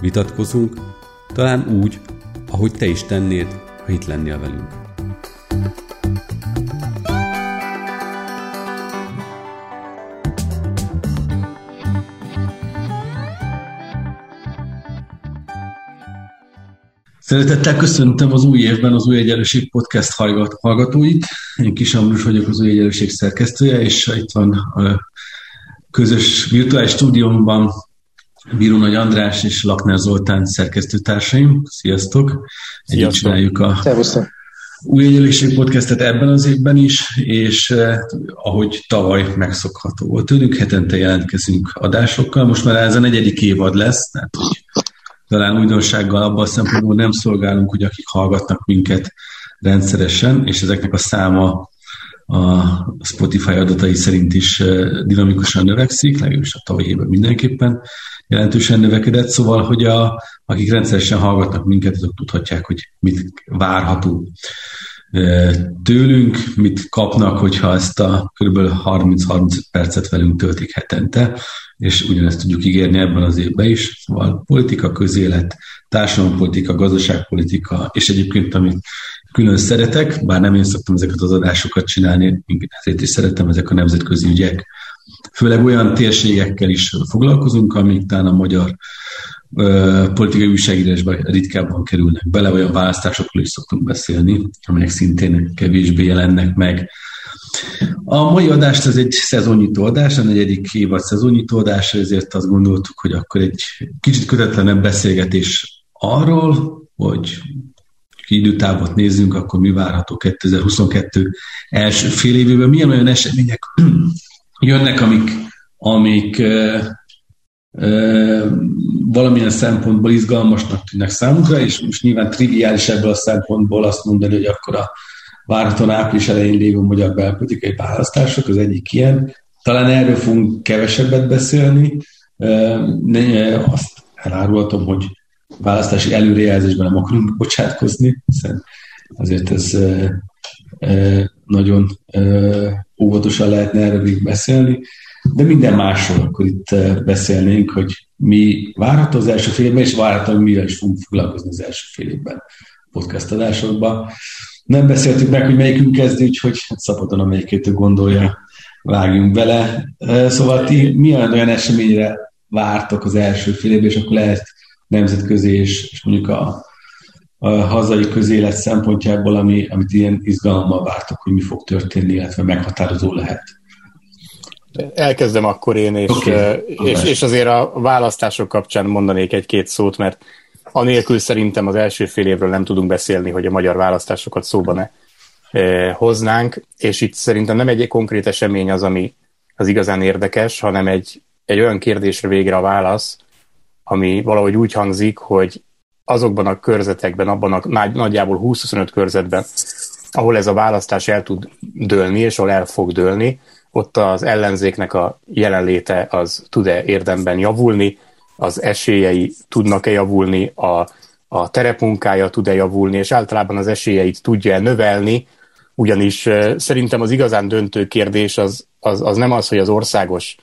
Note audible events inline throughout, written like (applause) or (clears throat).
vitatkozunk, talán úgy, ahogy te is tennéd, ha itt lennél velünk. Szeretettel köszöntöm az új évben az Új Egyenlőség Podcast hallgatóit. Én Kis Ambrus vagyok az Új Egyenlőség szerkesztője, és itt van a közös virtuális stúdiómban Bíró Nagy András és Lakner Zoltán szerkesztőtársaim. Sziasztok! Együtt csináljuk a Szervusztok. Új Egyenlőség Podcastet ebben az évben is, és eh, ahogy tavaly megszokható volt tőlünk, hetente jelentkezünk adásokkal. Most már ez a negyedik évad lesz, tehát hogy talán újdonsággal abban a szempontból nem szolgálunk, hogy akik hallgatnak minket rendszeresen, és ezeknek a száma a Spotify adatai szerint is eh, dinamikusan növekszik, legalábbis a tavalyi évben mindenképpen jelentősen növekedett, szóval, hogy a, akik rendszeresen hallgatnak minket, azok tudhatják, hogy mit várható tőlünk, mit kapnak, hogyha ezt a kb. 30-35 percet velünk töltik hetente, és ugyanezt tudjuk ígérni ebben az évben is. Szóval politika, közélet, társadalompolitika, gazdaságpolitika, és egyébként, amit külön szeretek, bár nem én szoktam ezeket az adásokat csinálni, ezért is szeretem ezek a nemzetközi ügyek. Főleg olyan térségekkel is foglalkozunk, amik talán a magyar politikai újságírásban ritkábban kerülnek bele, olyan választásokról is szoktunk beszélni, amelyek szintén kevésbé jelennek meg. A mai adást ez egy szezonnyitó adás, a negyedik évad szezonnyitó adás, ezért azt gondoltuk, hogy akkor egy kicsit kötetlenebb beszélgetés arról, hogy időtávot nézzünk, akkor mi várható 2022 első fél évében, milyen olyan események jönnek, amik, amik e, e, valamilyen szempontból izgalmasnak tűnnek számunkra, és most nyilván triviális ebből a szempontból azt mondani, hogy akkor a várhatóan április elején lévő magyar belpolitikai választások, az egyik ilyen. Talán erről fogunk kevesebbet beszélni. Azt elárultam, hogy választási előrejelzésben nem akarunk bocsátkozni, hiszen azért ez nagyon óvatosan lehetne erről még beszélni, de minden másról akkor itt beszélnénk, hogy mi várható az első fél évben, és várható, hogy mivel is fogunk foglalkozni az első fél évben podcast adásokban. Nem beszéltük meg, hogy melyikünk kezdi, úgyhogy szabadon amelyikétől gondolja, vágjunk bele. Szóval ti milyen olyan eseményre vártok az első fél évben, és akkor lehet nemzetközi és, és mondjuk a, a hazai közélet szempontjából, ami, amit ilyen izgalommal vártok, hogy mi fog történni, illetve meghatározó lehet. Elkezdem akkor én, és, okay. és, és azért a választások kapcsán mondanék egy-két szót, mert anélkül szerintem az első fél évről nem tudunk beszélni, hogy a magyar választásokat szóba ne hoznánk, és itt szerintem nem egy konkrét esemény az, ami az igazán érdekes, hanem egy, egy olyan kérdésre végre a válasz, ami valahogy úgy hangzik, hogy azokban a körzetekben, abban a nagyjából 20-25 körzetben, ahol ez a választás el tud dőlni, és ahol el fog dőlni, ott az ellenzéknek a jelenléte az tud-e érdemben javulni, az esélyei tudnak-e javulni, a, a terepmunkája tud-e javulni, és általában az esélyeit tudja-e növelni, ugyanis szerintem az igazán döntő kérdés az, az, az nem az, hogy az országos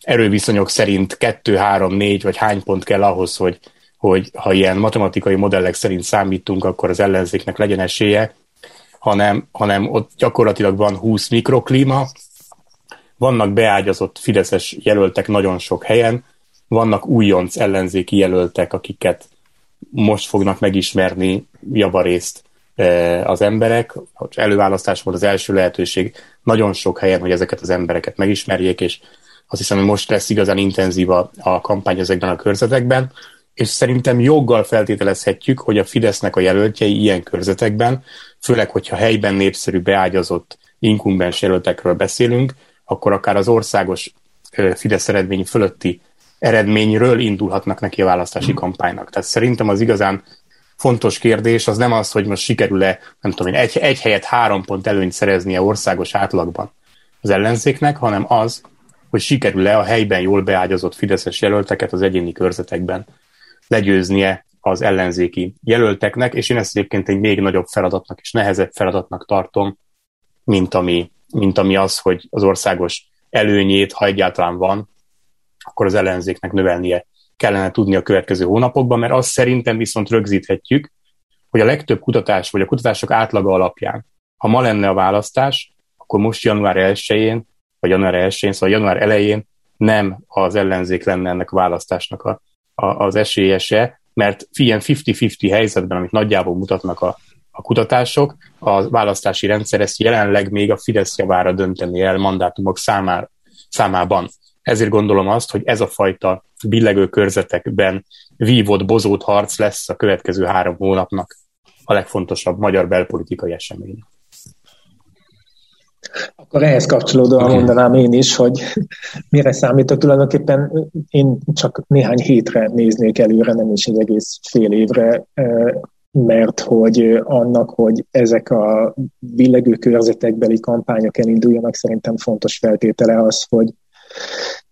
erőviszonyok szerint 2, 3, 4 vagy hány pont kell ahhoz, hogy, hogy ha ilyen matematikai modellek szerint számítunk, akkor az ellenzéknek legyen esélye, hanem, hanem ott gyakorlatilag van 20 mikroklíma, vannak beágyazott fideszes jelöltek nagyon sok helyen, vannak újonc ellenzéki jelöltek, akiket most fognak megismerni javarészt e, az emberek. Előválasztás volt az első lehetőség nagyon sok helyen, hogy ezeket az embereket megismerjék, és azt hiszem, hogy most lesz igazán intenzív a, a kampány ezekben a körzetekben, és szerintem joggal feltételezhetjük, hogy a Fidesznek a jelöltjei ilyen körzetekben, főleg, hogyha helyben népszerű, beágyazott inkumbens jelöltekről beszélünk, akkor akár az országos Fidesz eredmény fölötti eredményről indulhatnak neki a választási kampánynak. Tehát szerintem az igazán fontos kérdés az nem az, hogy most sikerül-e, nem tudom én, egy, egy helyet három pont előnyt szereznie országos átlagban az ellenzéknek, hanem az, hogy sikerül-e a helyben jól beágyazott fideszes jelölteket az egyéni körzetekben legyőznie az ellenzéki jelölteknek, és én ezt egyébként egy még nagyobb feladatnak és nehezebb feladatnak tartom, mint ami, mint ami az, hogy az országos előnyét, ha egyáltalán van, akkor az ellenzéknek növelnie kellene tudni a következő hónapokban, mert azt szerintem viszont rögzíthetjük, hogy a legtöbb kutatás, vagy a kutatások átlaga alapján, ha ma lenne a választás, akkor most január 1-én, vagy január 1-én, szóval január elején nem az ellenzék lenne ennek a választásnak a, az esélyese, mert ilyen 50-50 helyzetben, amit nagyjából mutatnak a, a kutatások, a választási rendszer ezt jelenleg még a Fidesz javára dönteni el mandátumok számár, számában. Ezért gondolom azt, hogy ez a fajta billegő körzetekben vívott, bozót harc lesz a következő három hónapnak a legfontosabb magyar belpolitikai esemény. Akkor ehhez kapcsolódóan okay. mondanám én is, hogy (laughs) mire számítok tulajdonképpen én csak néhány hétre néznék előre, nem is egy egész fél évre, mert hogy annak, hogy ezek a billegő körzetekbeli kampányok elinduljanak, szerintem fontos feltétele az, hogy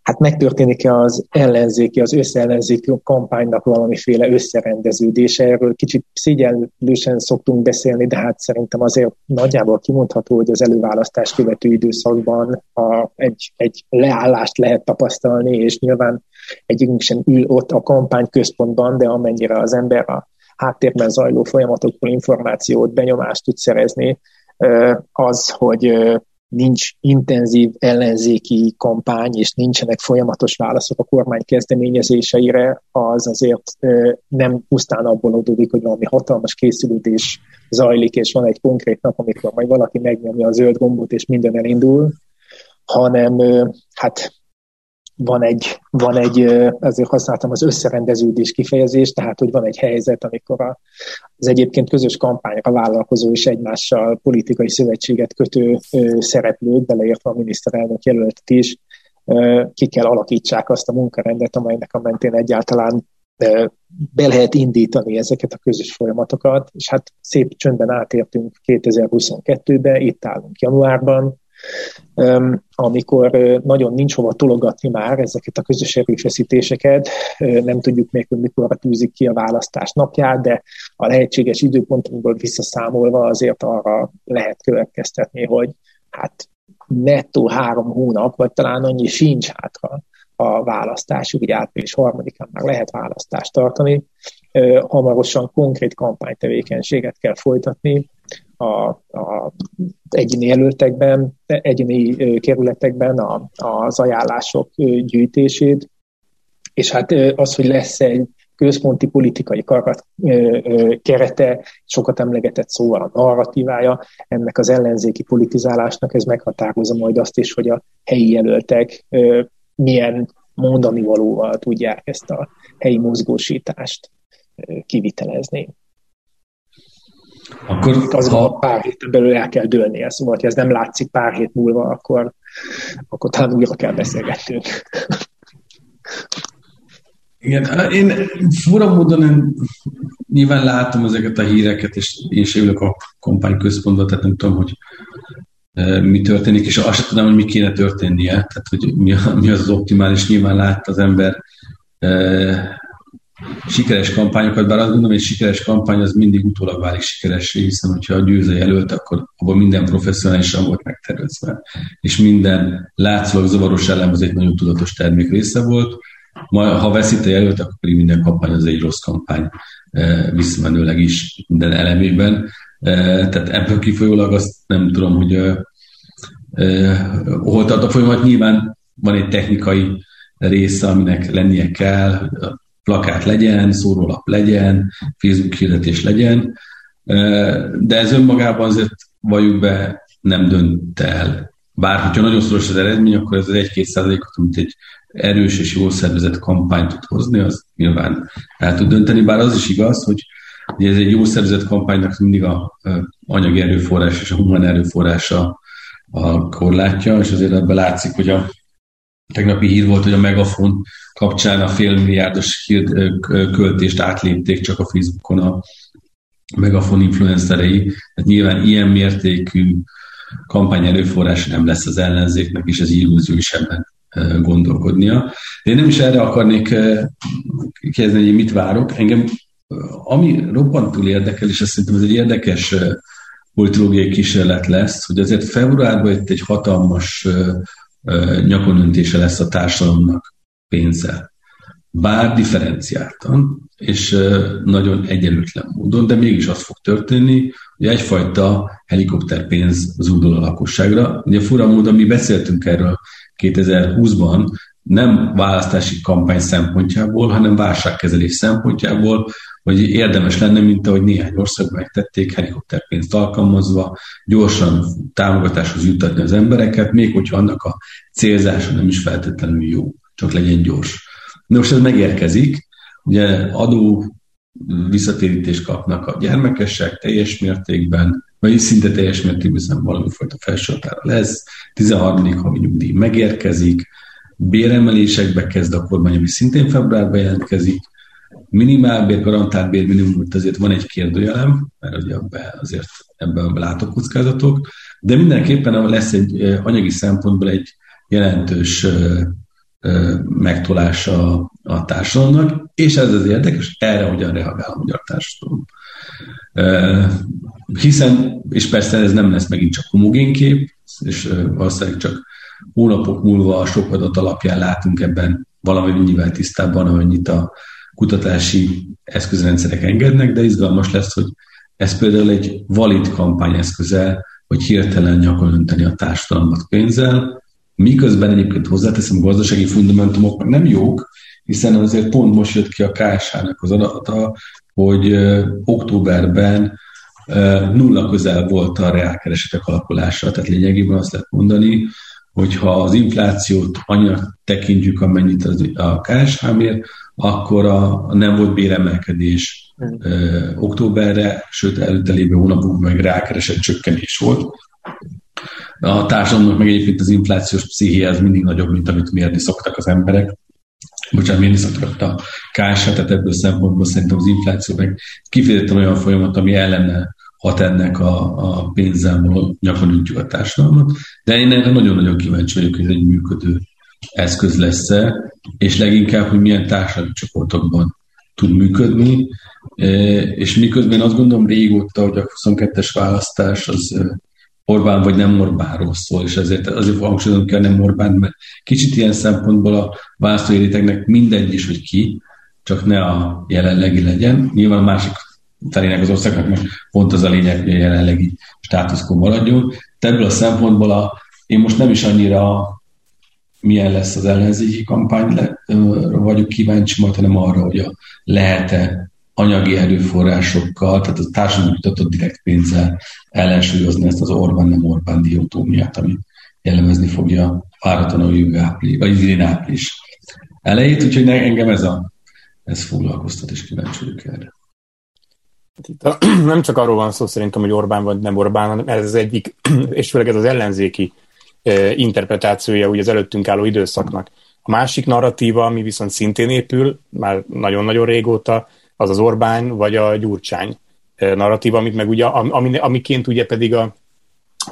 hát megtörténik-e az ellenzéki, az összeellenzéki kampánynak valamiféle összerendeződése. Erről kicsit szégyenlősen szoktunk beszélni, de hát szerintem azért nagyjából kimondható, hogy az előválasztás követő időszakban a, egy, egy leállást lehet tapasztalni, és nyilván egyikünk sem ül ott a kampány központban, de amennyire az ember a háttérben zajló folyamatokból információt, benyomást tud szerezni, az, hogy nincs intenzív ellenzéki kampány, és nincsenek folyamatos válaszok a kormány kezdeményezéseire, az azért nem pusztán abból adódik, hogy valami hatalmas készülődés zajlik, és van egy konkrét nap, amikor majd valaki megnyomja a zöld gombot, és minden elindul, hanem hát van egy, van egy, ezért használtam az összerendeződés kifejezést, tehát hogy van egy helyzet, amikor az egyébként közös kampányra vállalkozó és egymással politikai szövetséget kötő szereplők, beleértve a miniszterelnök jelöltet is, ki kell alakítsák azt a munkarendet, amelynek a mentén egyáltalán be lehet indítani ezeket a közös folyamatokat, és hát szép csöndben átértünk 2022-be, itt állunk januárban, amikor nagyon nincs hova tologatni már ezeket a közös erőfeszítéseket, nem tudjuk még, hogy mikor tűzik ki a választás napját, de a lehetséges időpontunkból visszaszámolva azért arra lehet következtetni, hogy hát nettó három hónap, vagy talán annyi sincs hátra a választás, ugye április harmadikán már lehet választást tartani. Hamarosan konkrét kampánytevékenységet kell folytatni, a, a egyéni jelöltekben, egyéni kerületekben a, az ajánlások gyűjtését, és hát az, hogy lesz egy központi politikai karat, kerete, sokat emlegetett szóval a narratívája ennek az ellenzéki politizálásnak, ez meghatározza majd azt is, hogy a helyi jelöltek milyen mondani valóval tudják ezt a helyi mozgósítást kivitelezni. Akkor az ha... pár héten belül el kell dőlnie, szóval, ha ez nem látszik pár hét múlva, akkor, akkor talán újra kell beszélgetnünk. Igen, én fura módon én nyilván látom ezeket a híreket, és én sem ülök a kampány központban, tehát nem tudom, hogy e, mi történik, és azt sem tudom, hogy mi kéne történnie, tehát hogy mi, mi az az optimális, nyilván lát az ember e, sikeres kampányokat, bár azt gondolom, hogy egy sikeres kampány az mindig utólag válik sikeresé, hiszen hogyha a győző jelölt, akkor abban minden professzionálisan volt megtervezve, és minden látszólag zavaros elem az egy nagyon tudatos termék része volt. Ma, ha veszít a jelölt, akkor pedig minden kampány az egy rossz kampány, e, visszamenőleg is minden elemében. E, tehát ebből kifolyólag azt nem tudom, hogy e, hol tart a folyamat. Nyilván van egy technikai része, aminek lennie kell, plakát legyen, szórólap legyen, Facebook hirdetés legyen, de ez önmagában azért valljuk be nem dönt el. Bár, hogyha nagyon szoros az eredmény, akkor ez az 1-2 százalékot, amit egy erős és jól szervezett kampány tud hozni, az nyilván el tud dönteni, bár az is igaz, hogy ez egy jól szervezett kampánynak mindig a anyagi erőforrás és a humán erőforrása a korlátja, és azért ebben látszik, hogy a tegnapi hír volt, hogy a Megafon kapcsán a félmilliárdos költést átlépték csak a Facebookon a Megafon influencerei. Tehát nyilván ilyen mértékű kampány erőforrás nem lesz az ellenzéknek, és ez illúzió is ebben gondolkodnia. De én nem is erre akarnék kérdezni, hogy mit várok. Engem ami robbantul érdekel, és azt szerintem ez egy érdekes politológiai kísérlet lesz, hogy azért februárban itt egy hatalmas nyakonöntése lesz a társadalomnak pénzzel. Bár differenciáltan, és nagyon egyenlőtlen módon, de mégis az fog történni, hogy egyfajta helikopterpénz zúdul a lakosságra. Ugye fura módon mi beszéltünk erről 2020-ban, nem választási kampány szempontjából, hanem válságkezelés szempontjából, hogy érdemes lenne, mint ahogy néhány ország megtették, helikopterpénzt alkalmazva, gyorsan támogatáshoz jutatni az embereket, még hogyha annak a célzása nem is feltétlenül jó, csak legyen gyors. De most ez megérkezik, ugye adó visszatérítést kapnak a gyermekesek teljes mértékben, vagy szinte teljes mértékben, hiszen valami fajta felsőhatára lesz, 13. havi nyugdíj megérkezik, béremelésekbe kezd a kormány, ami szintén februárban jelentkezik, minimálbér, garantált bérminimum, azért van egy kérdőjelem, mert ugye azért ebben látok kockázatok, de mindenképpen lesz egy anyagi szempontból egy jelentős megtolása a társadalomnak, és ez az érdekes, erre hogyan reagál a magyar társadalom. Hiszen, és persze ez nem lesz megint csak homogén kép, és valószínűleg csak hónapok múlva a sok adat alapján látunk ebben valami mennyivel tisztábban, amennyit a kutatási eszközrendszerek engednek, de izgalmas lesz, hogy ez például egy valid kampányeszköze, hogy hirtelen nyakon önteni a társadalmat pénzzel, miközben egyébként hozzáteszem, a gazdasági fundamentumok nem jók, hiszen azért pont most jött ki a KSH-nak az adata, hogy októberben nulla közel volt a reálkeresetek alakulása, tehát lényegében azt lehet mondani, hogyha az inflációt annyira tekintjük, amennyit az, a KSH mér, akkor a, nem volt béremelkedés ö, októberre, sőt előtte lévő hónapokban meg rákeresett csökkenés volt. A társadalomnak meg egyébként az inflációs pszichéje az mindig nagyobb, mint amit mérni szoktak az emberek. Bocsánat, mérni szoktak a KSH, tehát ebből szempontból szerintem az infláció meg kifejezetten olyan folyamat, ami ellene hat ennek a, a pénzzel nyakon a társadalmat. De én erre nagyon-nagyon kíváncsi vagyok, hogy ez egy működő eszköz lesz-e, és leginkább, hogy milyen társadalmi csoportokban tud működni, e, és miközben azt gondolom régóta, hogy a 22-es választás az e, Orbán vagy nem Orbánról szól, és ezért azért hangsúlyozom kell nem Orbán, mert kicsit ilyen szempontból a választóériteknek mindegy is, hogy ki, csak ne a jelenlegi legyen. Nyilván a másik felének az országnak meg pont az a lényeg, hogy a jelenlegi státuszkó maradjon. De ebből a szempontból a, én most nem is annyira milyen lesz az ellenzéki kampány, vagyok kíváncsi majd, hanem arra, hogy a, lehet-e anyagi erőforrásokkal, tehát a társadalmi jutatott direkt pénzzel ellensúlyozni ezt az Orbán nem Orbán diotómiát, ami jellemezni fogja váratlanul jövő április, vagy idén április elejét, úgyhogy engem ez, a, ez foglalkoztat, és kíváncsi vagyok erre. Hát itt a, (clears throat) nem csak arról van szó szerintem, hogy Orbán vagy nem Orbán, hanem ez az egyik, (clears throat) és főleg ez az ellenzéki interpretációja ugye az előttünk álló időszaknak. A másik narratíva, ami viszont szintén épül, már nagyon-nagyon régóta, az az Orbán vagy a Gyurcsány narratíva, amit meg ugye, ami, amiként ugye pedig a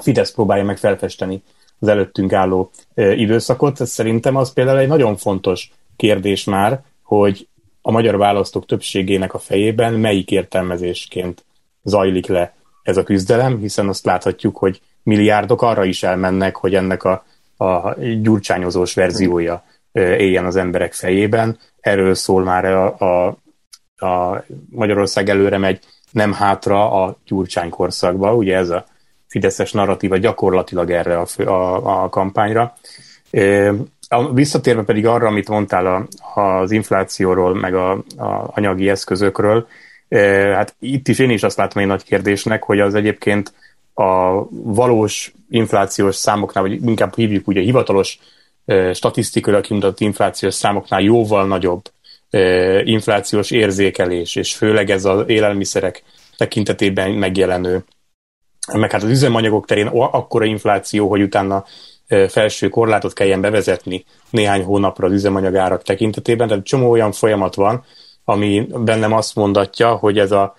Fidesz próbálja meg felfesteni az előttünk álló időszakot. Ez szerintem az például egy nagyon fontos kérdés már, hogy a magyar választók többségének a fejében melyik értelmezésként zajlik le ez a küzdelem, hiszen azt láthatjuk, hogy milliárdok arra is elmennek, hogy ennek a, a gyurcsányozós verziója éljen az emberek fejében. Erről szól már a, a, a Magyarország előre megy, nem hátra a gyurcsány korszakba, ugye ez a fideszes narratíva gyakorlatilag erre a, a, a kampányra. Visszatérve pedig arra, amit mondtál a, az inflációról, meg a, a anyagi eszközökről, hát itt is én is azt látom egy nagy kérdésnek, hogy az egyébként a valós inflációs számoknál, vagy inkább hívjuk ugye hivatalos statisztikai kimutatott inflációs számoknál jóval nagyobb inflációs érzékelés, és főleg ez az élelmiszerek tekintetében megjelenő, meg hát az üzemanyagok terén akkora infláció, hogy utána felső korlátot kelljen bevezetni néhány hónapra az üzemanyagárak tekintetében, tehát csomó olyan folyamat van, ami bennem azt mondatja, hogy ez a,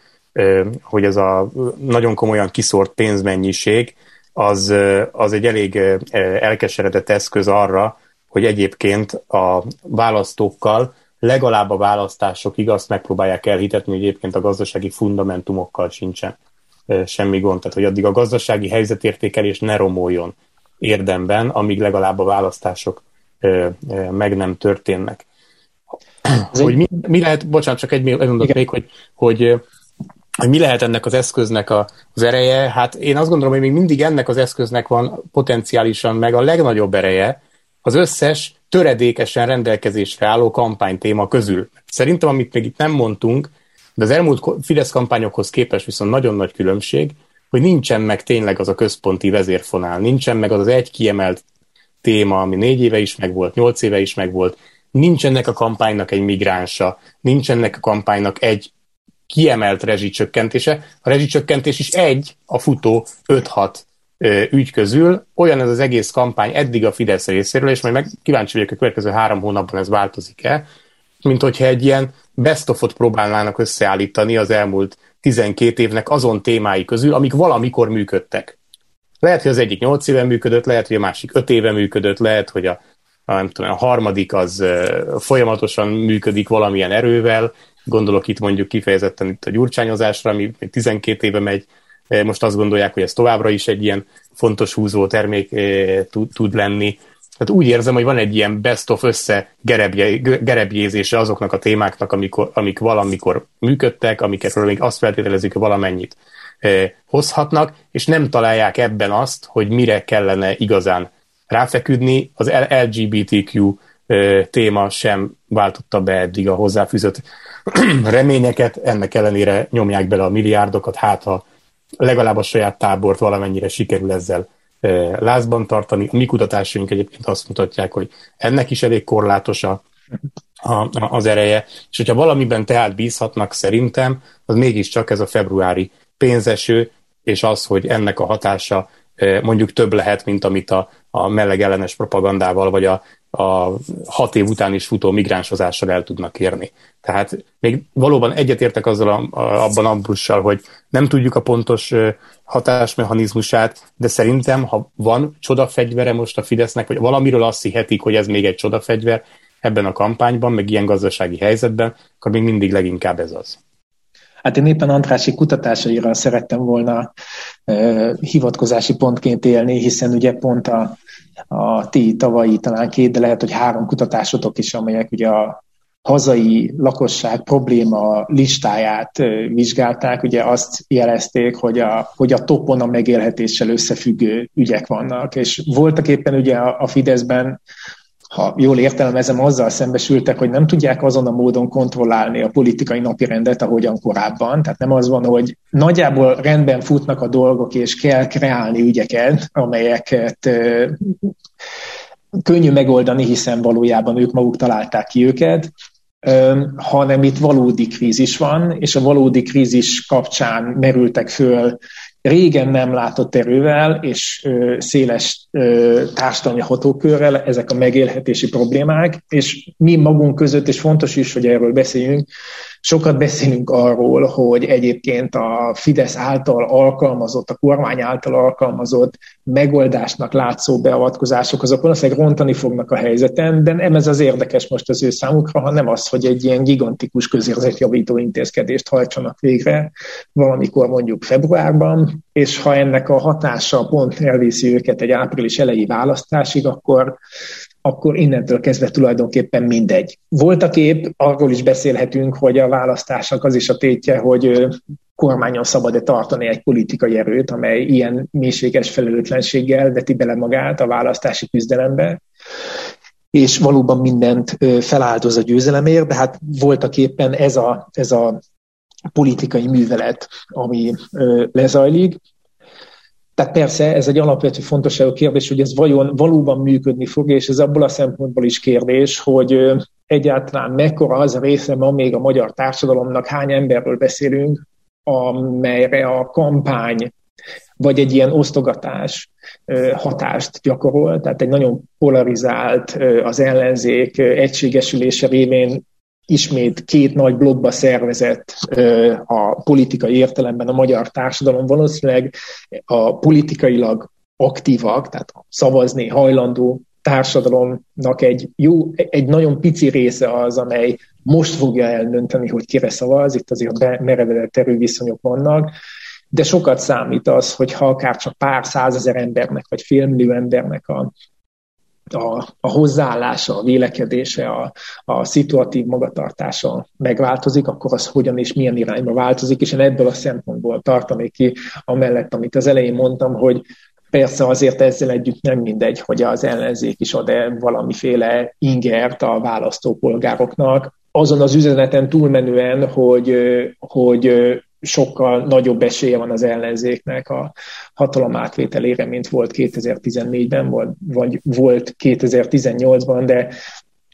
hogy ez a nagyon komolyan kiszórt pénzmennyiség az, az egy elég elkeseredett eszköz arra, hogy egyébként a választókkal legalább a választásokig azt megpróbálják elhitetni, hogy egyébként a gazdasági fundamentumokkal sincsen semmi gond. Tehát, hogy addig a gazdasági helyzetértékelés ne romoljon érdemben, amíg legalább a választások meg nem történnek. hogy mi, mi lehet, bocsánat, csak egy mondat még, hogy, hogy hogy mi lehet ennek az eszköznek a, az ereje? Hát én azt gondolom, hogy még mindig ennek az eszköznek van potenciálisan meg a legnagyobb ereje az összes töredékesen rendelkezésre álló kampánytéma közül. Szerintem, amit még itt nem mondtunk, de az elmúlt Fidesz kampányokhoz képest viszont nagyon nagy különbség, hogy nincsen meg tényleg az a központi vezérfonál, nincsen meg az az egy kiemelt téma, ami négy éve is megvolt, nyolc éve is megvolt, nincsenek a kampánynak egy migránsa, nincsenek a kampánynak egy kiemelt rezsicsökkentése. A rezsicsökkentés is egy, a futó 5-6 ügy közül. Olyan ez az egész kampány eddig a Fidesz részéről, és majd meg kíváncsi vagyok, a következő három hónapban ez változik-e, mint hogyha egy ilyen best of próbálnának összeállítani az elmúlt 12 évnek azon témái közül, amik valamikor működtek. Lehet, hogy az egyik 8 éve működött, lehet, hogy a másik 5 éve működött, lehet, hogy a, a, nem tudom, a harmadik az folyamatosan működik valamilyen erővel, Gondolok itt mondjuk kifejezetten itt a gyurcsányozásra, ami 12 éve megy, e, most azt gondolják, hogy ez továbbra is egy ilyen fontos húzó termék e, tud lenni. Tehát úgy érzem, hogy van egy ilyen best of össze gerebjézése azoknak a témáknak, amikor, amik valamikor működtek, amiket még azt feltételezik, hogy valamennyit e, hozhatnak, és nem találják ebben azt, hogy mire kellene igazán ráfeküdni. Az LGBTQ téma sem váltotta be eddig a hozzáfűzött (clears throat) reményeket, ennek ellenére nyomják bele a milliárdokat, hát ha legalább a saját tábort valamennyire sikerül ezzel lázban tartani. A mi kutatásaink egyébként azt mutatják, hogy ennek is elég korlátos a, a, az ereje, és hogyha valamiben tehát bízhatnak szerintem, az mégiscsak ez a februári pénzeső, és az, hogy ennek a hatása mondjuk több lehet, mint amit a, a meleg ellenes propagandával, vagy a, a hat év után is futó migránshozással el tudnak érni. Tehát még valóban egyetértek azzal a, a, abban Ambrussal, hogy nem tudjuk a pontos hatásmechanizmusát, de szerintem, ha van csodafegyvere most a Fidesznek, vagy valamiről azt hihetik, hogy ez még egy csodafegyver ebben a kampányban, meg ilyen gazdasági helyzetben, akkor még mindig leginkább ez az. Hát én éppen Andrási kutatásaira szerettem volna uh, hivatkozási pontként élni, hiszen ugye pont a, a ti tavalyi talán két, de lehet, hogy három kutatásotok is, amelyek ugye a hazai lakosság probléma listáját vizsgálták, ugye azt jelezték, hogy a, hogy a topon a megélhetéssel összefüggő ügyek vannak, és voltak éppen ugye a, a Fideszben ha jól értelmezem, azzal szembesültek, hogy nem tudják azon a módon kontrollálni a politikai napirendet, ahogyan korábban. Tehát nem az van, hogy nagyjából rendben futnak a dolgok, és kell kreálni ügyeket, amelyeket könnyű megoldani, hiszen valójában ők maguk találták ki őket, hanem itt valódi krízis van, és a valódi krízis kapcsán merültek föl régen nem látott erővel és széles társadalmi hatókörrel ezek a megélhetési problémák, és mi magunk között, és fontos is, hogy erről beszéljünk, Sokat beszélünk arról, hogy egyébként a Fidesz által alkalmazott, a kormány által alkalmazott megoldásnak látszó beavatkozások, azok valószínűleg rontani fognak a helyzeten, de nem ez az érdekes most az ő számukra, hanem az, hogy egy ilyen gigantikus közérzetjavító intézkedést hajtsanak végre valamikor mondjuk februárban, és ha ennek a hatása pont elviszi őket egy április elejé választásig, akkor akkor innentől kezdve tulajdonképpen mindegy. Volt a kép, arról is beszélhetünk, hogy a választásnak az is a tétje, hogy kormányon szabad-e tartani egy politikai erőt, amely ilyen mélységes felelőtlenséggel veti bele magát a választási küzdelembe, és valóban mindent feláldoz a győzelemért, de hát voltak éppen ez a, ez a politikai művelet, ami lezajlik, tehát persze ez egy alapvető fontosságú kérdés, hogy ez vajon valóban működni fog, és ez abból a szempontból is kérdés, hogy egyáltalán mekkora az a része ma még a magyar társadalomnak, hány emberről beszélünk, amelyre a kampány vagy egy ilyen osztogatás hatást gyakorol, tehát egy nagyon polarizált az ellenzék egységesülése révén ismét két nagy blogba szervezett a politikai értelemben a magyar társadalom. Valószínűleg a politikailag aktívak, tehát a szavazni hajlandó társadalomnak egy jó, egy nagyon pici része az, amely most fogja eldönteni, hogy kire szavaz, itt azért merevedett erőviszonyok vannak, de sokat számít az, hogyha akár csak pár százezer embernek, vagy félmillió embernek a, a, a hozzáállása, a vélekedése, a, a szituatív magatartása megváltozik, akkor az hogyan és milyen irányba változik, és én ebből a szempontból tartanék ki, amellett, amit az elején mondtam, hogy Persze azért ezzel együtt nem mindegy, hogy az ellenzék is ad-e valamiféle ingert a választópolgároknak, azon az üzeneten túlmenően, hogy, hogy sokkal nagyobb esélye van az ellenzéknek a hatalom átvételére, mint volt 2014-ben, vagy volt 2018-ban, de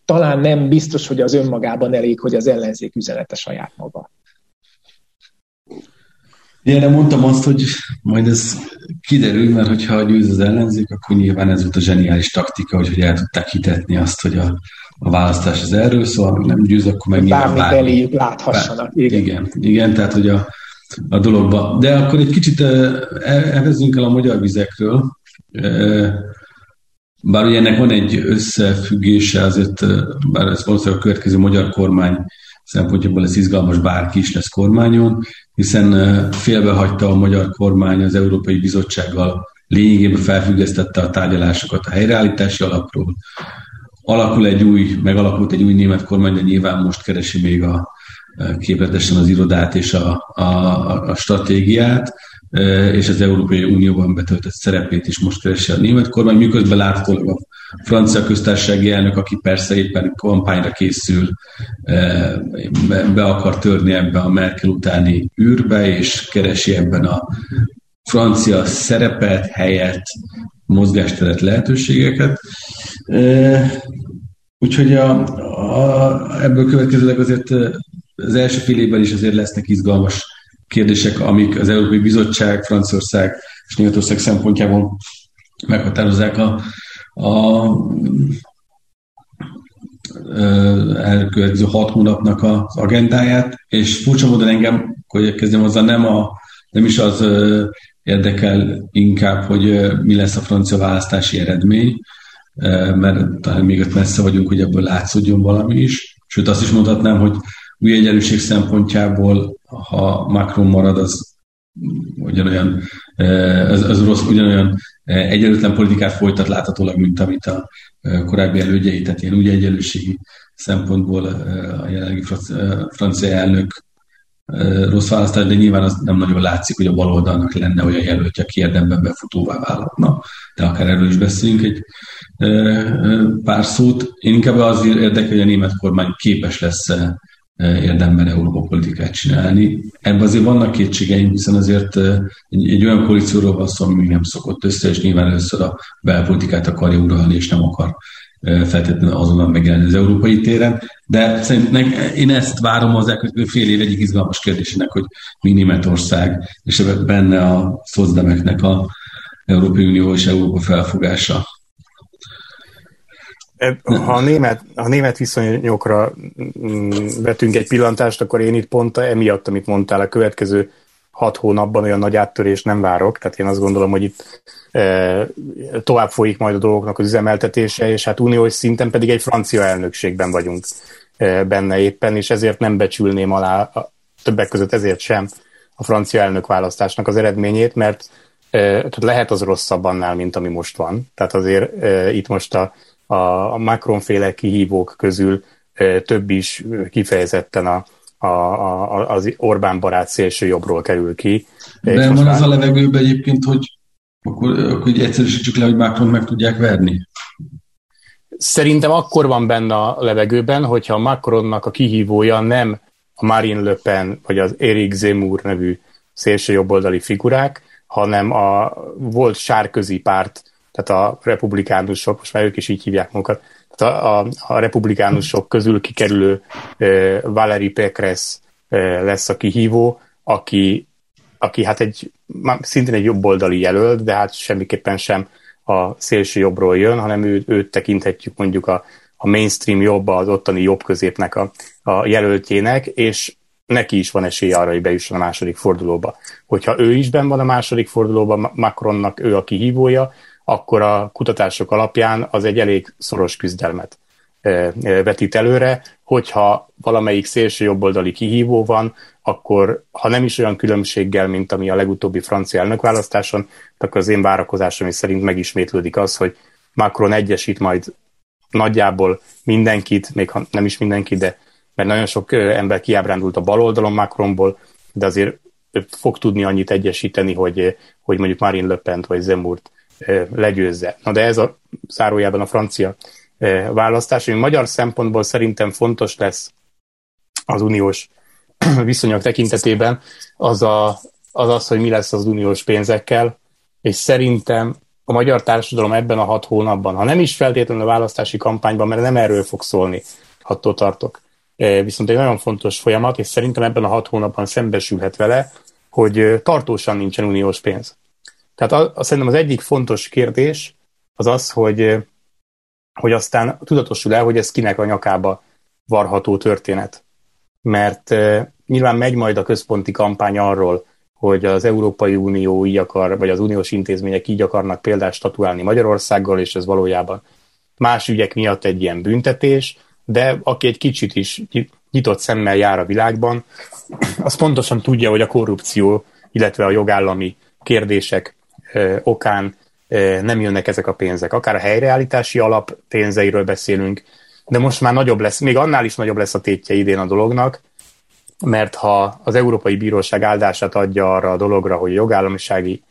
talán nem biztos, hogy az önmagában elég, hogy az ellenzék üzenete saját maga. Én nem mondtam azt, hogy majd ez kiderül, mert hogyha győz az ellenzék, akkor nyilván ez volt a zseniális taktika, hogy, hogy el tudták hitetni azt, hogy a, a választás az erről, szóval nem győz, akkor meg nyilván bármi eléjük láthassanak. Igen. igen, igen, tehát hogy a, a dologba. De akkor egy kicsit elvezzünk el a magyar vizekről, bár ugye ennek van egy összefüggése, azért, bár ez valószínűleg a következő magyar kormány szempontjából lesz izgalmas, bárki is lesz kormányon, hiszen félbehagyta a magyar kormány az Európai Bizottsággal, lényegében felfüggesztette a tárgyalásokat a helyreállítási alapról. Alakul egy új, megalakult egy új német kormány, de nyilván most keresi még a, képletesen az irodát és a, a, a stratégiát, és az Európai Unióban betöltött szerepét is most keresi a német kormány, miközben láthatólag a francia köztársasági elnök, aki persze éppen kampányra készül, be akar törni ebbe a Merkel utáni űrbe, és keresi ebben a francia szerepet, helyet, mozgásteret, lehetőségeket. Úgyhogy a, a, ebből következőleg azért az első fél évben is azért lesznek izgalmas kérdések, amik az Európai Bizottság, Franciaország és Németország szempontjából meghatározzák a, a elkövetkező hat hónapnak az agendáját, és furcsa módon engem, hogy kezdjem azzal, nem, a, nem is az érdekel inkább, hogy mi lesz a francia választási eredmény, mert talán még ott messze vagyunk, hogy ebből látszódjon valami is. Sőt, azt is mondhatnám, hogy új egyenlőség szempontjából, ha Macron marad, az ugyanolyan, az, az rossz, ugyanolyan egyenlőtlen politikát folytat láthatólag, mint amit a korábbi elődjei, tehát ilyen úgy egyenlőségi szempontból a jelenlegi francia elnök rossz választás, de nyilván az nem nagyon látszik, hogy a baloldalnak lenne olyan jelöltje, aki érdemben befutóvá válhatna, de akár erről is beszélünk egy pár szót. Én inkább az érdekel, hogy a német kormány képes lesz érdemben Európa politikát csinálni. Ebben azért vannak kétségeim, hiszen azért egy, egy olyan koalícióról van szó, ami még nem szokott össze, és nyilván először a belpolitikát akarja uralni, és nem akar feltétlenül azonnal megjelenni az európai téren. De szerintem én ezt várom az elkövetkező fél év egyik izgalmas kérdésének, hogy mi Németország, és benne a szozdemeknek a Európai Unió és Európa felfogása. Ha a német, ha a német viszonyokra mm, vetünk egy pillantást, akkor én itt pont emiatt, amit mondtál, a következő hat hónapban olyan nagy áttörés nem várok, tehát én azt gondolom, hogy itt e, tovább folyik majd a dolgoknak az üzemeltetése, és hát uniós szinten pedig egy francia elnökségben vagyunk e, benne éppen, és ezért nem becsülném alá, a, többek között ezért sem a francia elnök választásnak az eredményét, mert e, lehet az rosszabb annál, mint ami most van. Tehát azért e, itt most a a Macron-féle kihívók közül több is kifejezetten a, a, a, az Orbán barát szélső jobbról kerül ki. De van az a levegőben egyébként, hogy akkor, akkor egyszerűsítsük le, hogy Macron meg tudják verni? Szerintem akkor van benne a levegőben, hogyha Macronnak a kihívója nem a Marine Le Pen vagy az Eric Zemmour nevű szélső jobboldali figurák, hanem a volt sárközi párt tehát a republikánusok, most már ők is így hívják magukat, tehát a, a, a republikánusok közül kikerülő uh, Valerie Pécresse uh, lesz a kihívó, aki aki hát egy, szintén egy jobboldali jelölt, de hát semmiképpen sem a szélső jobbról jön, hanem ő, őt tekinthetjük mondjuk a, a mainstream jobb, az ottani jobb középnek a, a jelöltjének, és neki is van esélye arra, hogy bejusson a második fordulóba. Hogyha ő is ben van a második fordulóba, Macronnak ő a kihívója, akkor a kutatások alapján az egy elég szoros küzdelmet vetít előre, hogyha valamelyik szélső jobboldali kihívó van, akkor ha nem is olyan különbséggel, mint ami a legutóbbi francia elnökválasztáson, akkor az én várakozásom is szerint megismétlődik az, hogy Macron egyesít majd nagyjából mindenkit, még ha nem is mindenkit, de mert nagyon sok ember kiábrándult a bal oldalon Macronból, de azért fog tudni annyit egyesíteni, hogy, hogy mondjuk Marine Le Pen vagy Zemurt legyőzze. Na de ez a zárójában a francia választás, ami magyar szempontból szerintem fontos lesz az uniós (clears throat) viszonyok tekintetében, az, a, az az, hogy mi lesz az uniós pénzekkel, és szerintem a magyar társadalom ebben a hat hónapban, ha nem is feltétlenül a választási kampányban, mert nem erről fog szólni, attól tartok. Viszont egy nagyon fontos folyamat, és szerintem ebben a hat hónapban szembesülhet vele, hogy tartósan nincsen uniós pénz. Tehát a, a, szerintem az egyik fontos kérdés az az, hogy, hogy aztán tudatosul el, hogy ez kinek a nyakába varható történet. Mert e, nyilván megy majd a központi kampány arról, hogy az Európai Unió így akar, vagy az uniós intézmények így akarnak példát statuálni Magyarországgal, és ez valójában más ügyek miatt egy ilyen büntetés, de aki egy kicsit is nyitott szemmel jár a világban, az pontosan tudja, hogy a korrupció, illetve a jogállami kérdések okán nem jönnek ezek a pénzek. Akár a helyreállítási alap pénzeiről beszélünk, de most már nagyobb lesz, még annál is nagyobb lesz a tétje idén a dolognak, mert ha az Európai Bíróság áldását adja arra a dologra, hogy jogállamisági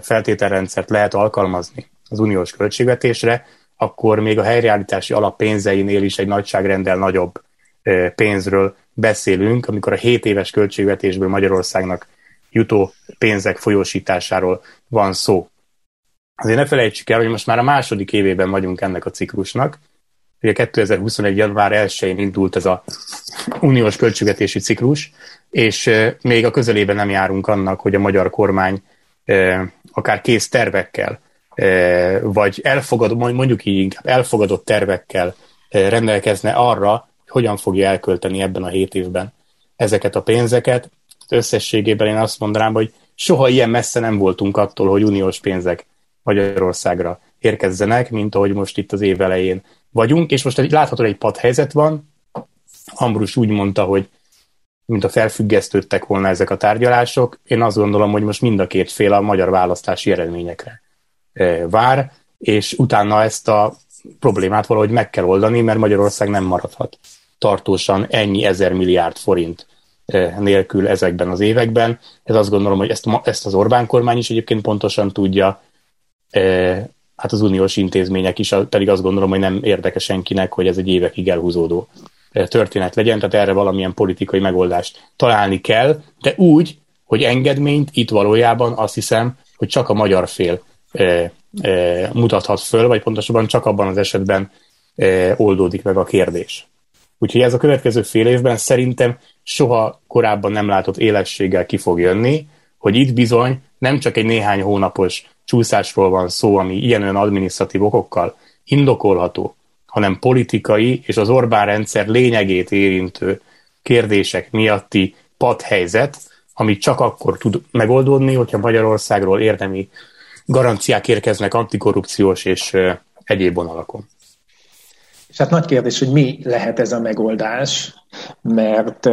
feltételrendszert lehet alkalmazni az uniós költségvetésre, akkor még a helyreállítási alap pénzeinél is egy nagyságrendel nagyobb pénzről beszélünk, amikor a 7 éves költségvetésből Magyarországnak jutó pénzek folyósításáról van szó. Azért ne felejtsük el, hogy most már a második évében vagyunk ennek a ciklusnak. Ugye 2021. január 1-én indult ez a uniós költségvetési ciklus, és még a közelében nem járunk annak, hogy a magyar kormány akár kész tervekkel, vagy elfogadott, mondjuk így inkább elfogadott tervekkel rendelkezne arra, hogy hogyan fogja elkölteni ebben a hét évben ezeket a pénzeket, összességében én azt mondanám, hogy soha ilyen messze nem voltunk attól, hogy uniós pénzek Magyarországra érkezzenek, mint ahogy most itt az év elején vagyunk, és most egy, látható egy padhelyzet van. Ambrus úgy mondta, hogy mint a felfüggesztődtek volna ezek a tárgyalások. Én azt gondolom, hogy most mind a két fél a magyar választási eredményekre e, vár, és utána ezt a problémát valahogy meg kell oldani, mert Magyarország nem maradhat tartósan ennyi ezer milliárd forint nélkül ezekben az években. Ez azt gondolom, hogy ezt, ezt az Orbán kormány is egyébként pontosan tudja, hát az uniós intézmények is, pedig azt gondolom, hogy nem érdekes senkinek, hogy ez egy évekig elhúzódó történet legyen, tehát erre valamilyen politikai megoldást találni kell, de úgy, hogy engedményt itt valójában azt hiszem, hogy csak a magyar fél e, e, mutathat föl, vagy pontosabban csak abban az esetben e, oldódik meg a kérdés. Úgyhogy ez a következő fél évben szerintem soha korábban nem látott élességgel ki fog jönni, hogy itt bizony nem csak egy néhány hónapos csúszásról van szó, ami ilyen-olyan adminisztratív okokkal indokolható, hanem politikai és az Orbán rendszer lényegét érintő kérdések miatti padhelyzet, ami csak akkor tud megoldódni, hogyha Magyarországról érdemi garanciák érkeznek antikorrupciós és egyéb vonalakon. Hát nagy kérdés, hogy mi lehet ez a megoldás, mert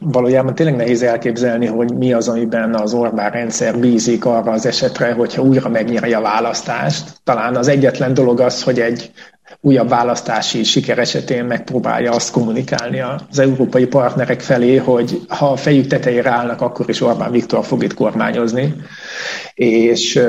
valójában tényleg nehéz elképzelni, hogy mi az, amiben az Orbán rendszer bízik arra az esetre, hogyha újra megnyeri a választást. Talán az egyetlen dolog az, hogy egy újabb választási siker esetén megpróbálja azt kommunikálni az európai partnerek felé, hogy ha a fejük tetejére állnak, akkor is Orbán Viktor fog itt kormányozni. És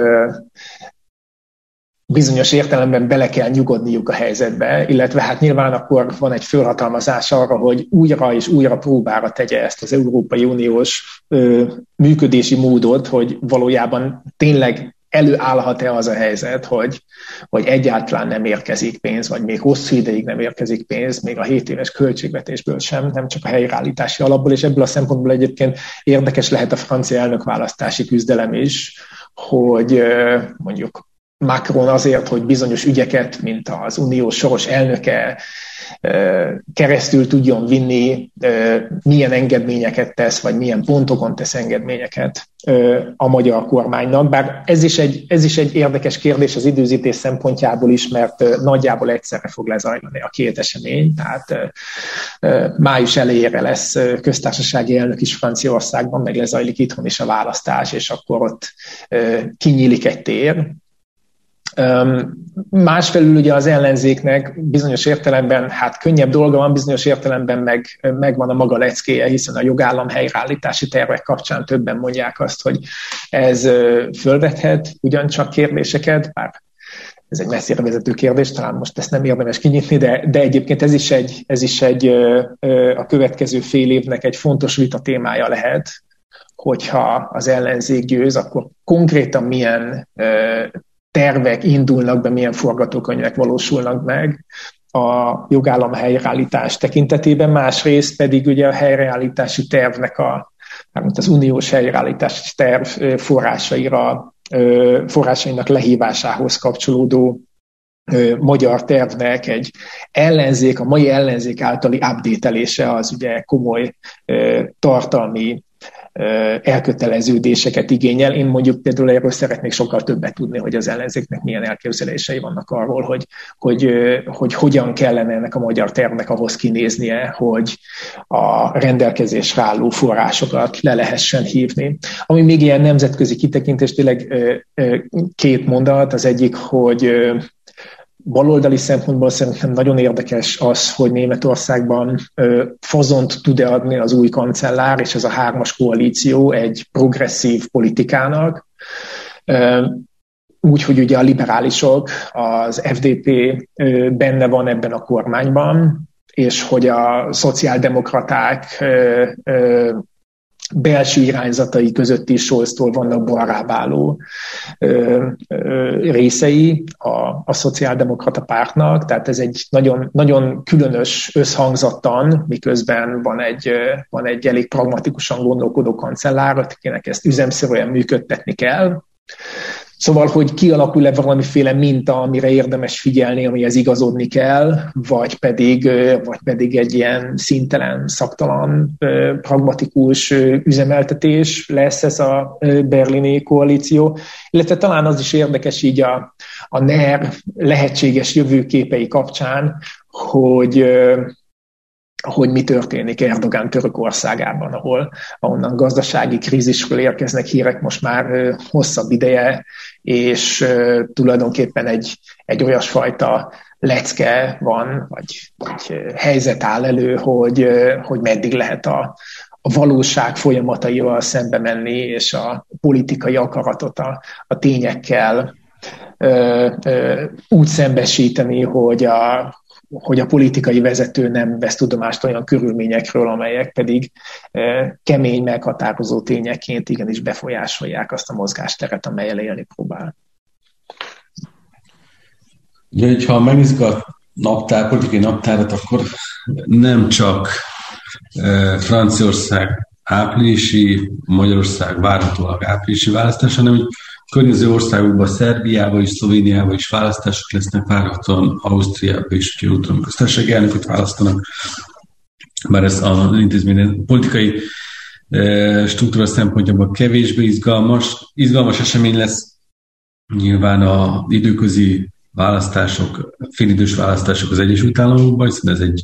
bizonyos értelemben bele kell nyugodniuk a helyzetbe, illetve hát nyilván akkor van egy fölhatalmazás arra, hogy újra és újra próbára tegye ezt az Európai Uniós ö, működési módot, hogy valójában tényleg előállhat-e az a helyzet, hogy, hogy egyáltalán nem érkezik pénz, vagy még hosszú ideig nem érkezik pénz, még a 7 éves költségvetésből sem, nem csak a helyreállítási alapból, és ebből a szempontból egyébként érdekes lehet a francia elnökválasztási küzdelem is, hogy mondjuk Macron azért, hogy bizonyos ügyeket, mint az unió soros elnöke keresztül tudjon vinni, milyen engedményeket tesz, vagy milyen pontokon tesz engedményeket a magyar kormánynak. Bár ez is egy, ez is egy érdekes kérdés az időzítés szempontjából is, mert nagyjából egyszerre fog lezajlani a két esemény, tehát május elejére lesz köztársasági elnök is Franciaországban, meg lezajlik itthon is a választás, és akkor ott kinyílik egy tér, Másfelül ugye az ellenzéknek bizonyos értelemben, hát könnyebb dolga van, bizonyos értelemben meg, megvan a maga leckéje, hiszen a jogállam helyreállítási tervek kapcsán többen mondják azt, hogy ez fölvethet ugyancsak kérdéseket, bár ez egy messzire vezető kérdés, talán most ezt nem érdemes kinyitni, de, de egyébként ez is, egy, ez is egy a következő fél évnek egy fontos vita témája lehet, hogyha az ellenzék győz, akkor konkrétan milyen tervek indulnak be, milyen forgatókönyvek valósulnak meg a jogállam helyreállítás tekintetében, másrészt pedig ugye a helyreállítási tervnek a, mint az uniós helyreállítási terv forrásaira, forrásainak lehívásához kapcsolódó magyar tervnek egy ellenzék, a mai ellenzék általi update az ugye komoly tartalmi elköteleződéseket igényel. Én mondjuk például erről szeretnék sokkal többet tudni, hogy az ellenzéknek milyen elképzelései vannak arról, hogy, hogy, hogy hogyan kellene ennek a magyar tervnek ahhoz kinéznie, hogy a rendelkezésre álló forrásokat le lehessen hívni. Ami még ilyen nemzetközi kitekintés, tényleg két mondat, az egyik, hogy baloldali szempontból szerintem nagyon érdekes az, hogy Németországban fazont tud-e adni az új kancellár, és ez a hármas koalíció egy progresszív politikának. Úgy, hogy ugye a liberálisok, az FDP benne van ebben a kormányban, és hogy a szociáldemokraták belső irányzatai között is Scholztól vannak balrábáló részei a, a szociáldemokrata pártnak, tehát ez egy nagyon, nagyon különös összhangzattan, miközben van egy, van egy elég pragmatikusan gondolkodó kancellár, akinek ezt üzemszerűen működtetni kell, Szóval, hogy kialakul-e valamiféle minta, amire érdemes figyelni, amihez igazodni kell, vagy pedig, vagy pedig egy ilyen szintelen, szaktalan, pragmatikus üzemeltetés lesz ez a berlini koalíció. Illetve talán az is érdekes így a, a NER lehetséges jövőképei kapcsán, hogy hogy mi történik Erdogán Törökországában, ahol ahonnan gazdasági krízisről érkeznek hírek most már hosszabb ideje, és tulajdonképpen egy, egy olyasfajta lecke van, vagy, vagy helyzet áll elő, hogy, hogy meddig lehet a, a valóság folyamataival szembe menni, és a politikai akaratot a, a tényekkel ö, ö, úgy szembesíteni, hogy a, hogy a politikai vezető nem vesz tudomást olyan körülményekről, amelyek pedig e, kemény, meghatározó tényekként igenis befolyásolják azt a mozgásteret, amelyel élni próbál. Ugye, ha megnézzük a naptár, politikai naptárat, akkor nem csak e, Franciaország áprilisi, Magyarország várhatólag áprilisi választás, hanem hogy környező országokban, Szerbiában és Szlovéniában is választások lesznek, várhatóan Ausztriában is, hogyha úgy tudom, köztársasági elnököt választanak, bár ez az intézmény politikai e, struktúra szempontjából kevésbé izgalmas. Izgalmas esemény lesz nyilván a időközi választások, félidős választások az Egyesült Államokban, hiszen ez egy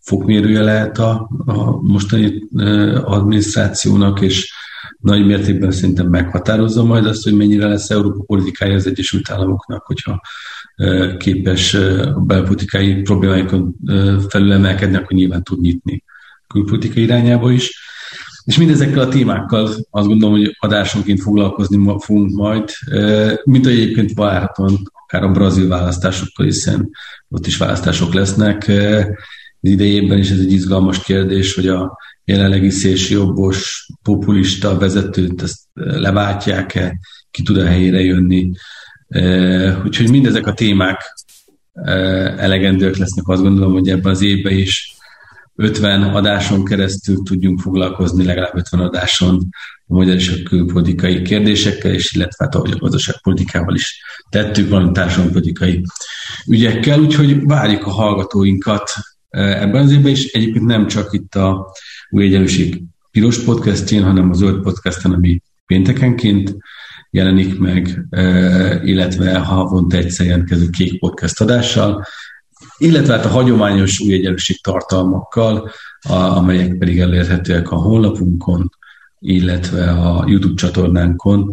fokmérője lehet a, a mostani e, adminisztrációnak, és nagy mértékben szerintem meghatározza majd azt, hogy mennyire lesz Európa politikája az Egyesült Államoknak, hogyha képes a belpolitikai problémáikon felülemelkedni, akkor nyilván tud nyitni külpolitikai irányába is. És mindezekkel a témákkal azt gondolom, hogy adásonként foglalkozni fogunk majd, mint egyébként várhatóan akár a brazil választásokkal, hiszen ott is választások lesznek. Az idejében is ez egy izgalmas kérdés, hogy a jelenlegi szélsőjobbos populista vezetőt ezt leváltják-e, ki tud a helyére jönni. Úgyhogy mindezek a témák elegendőek lesznek, azt gondolom, hogy ebben az évben is 50 adáson keresztül tudjunk foglalkozni, legalább 50 adáson a magyar és a külpolitikai kérdésekkel, és illetve hát ahogy a gazdaságpolitikával is tettük, valami társadalompolitikai ügyekkel, úgyhogy várjuk a hallgatóinkat ebben az évben, és egyébként nem csak itt a Új Egyenlőség piros podcastjén, hanem a zöld podcasten, ami péntekenként jelenik meg, illetve havonta egyszer jelentkező kék podcast adással, illetve hát a hagyományos új egyenlőség tartalmakkal, amelyek pedig elérhetőek a honlapunkon, illetve a YouTube csatornánkon,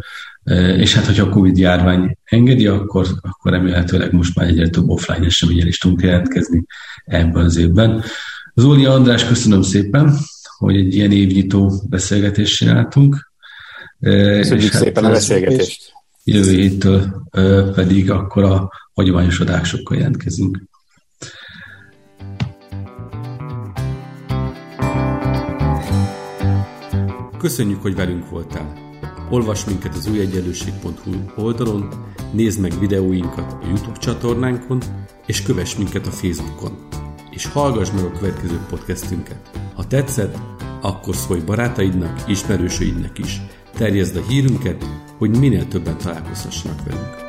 és hát, hogyha a Covid járvány engedi, akkor, akkor remélhetőleg most már egyre több offline eseményen is tudunk jelentkezni ebben az évben. Zóli András, köszönöm szépen, hogy egy ilyen évnyitó beszélgetést csináltunk. Köszönjük hát szépen a beszélgetést. Jövő héttől pedig akkor a hagyományos adásokkal jelentkezünk. Köszönjük, hogy velünk voltál! Olvasd minket az újegyenlőség.hu oldalon, nézd meg videóinkat a YouTube csatornánkon, és kövess minket a Facebookon. És hallgass meg a következő podcastünket. Ha tetszett, akkor szólj barátaidnak, ismerősöidnek is. Terjezd a hírünket, hogy minél többen találkozhassanak velünk.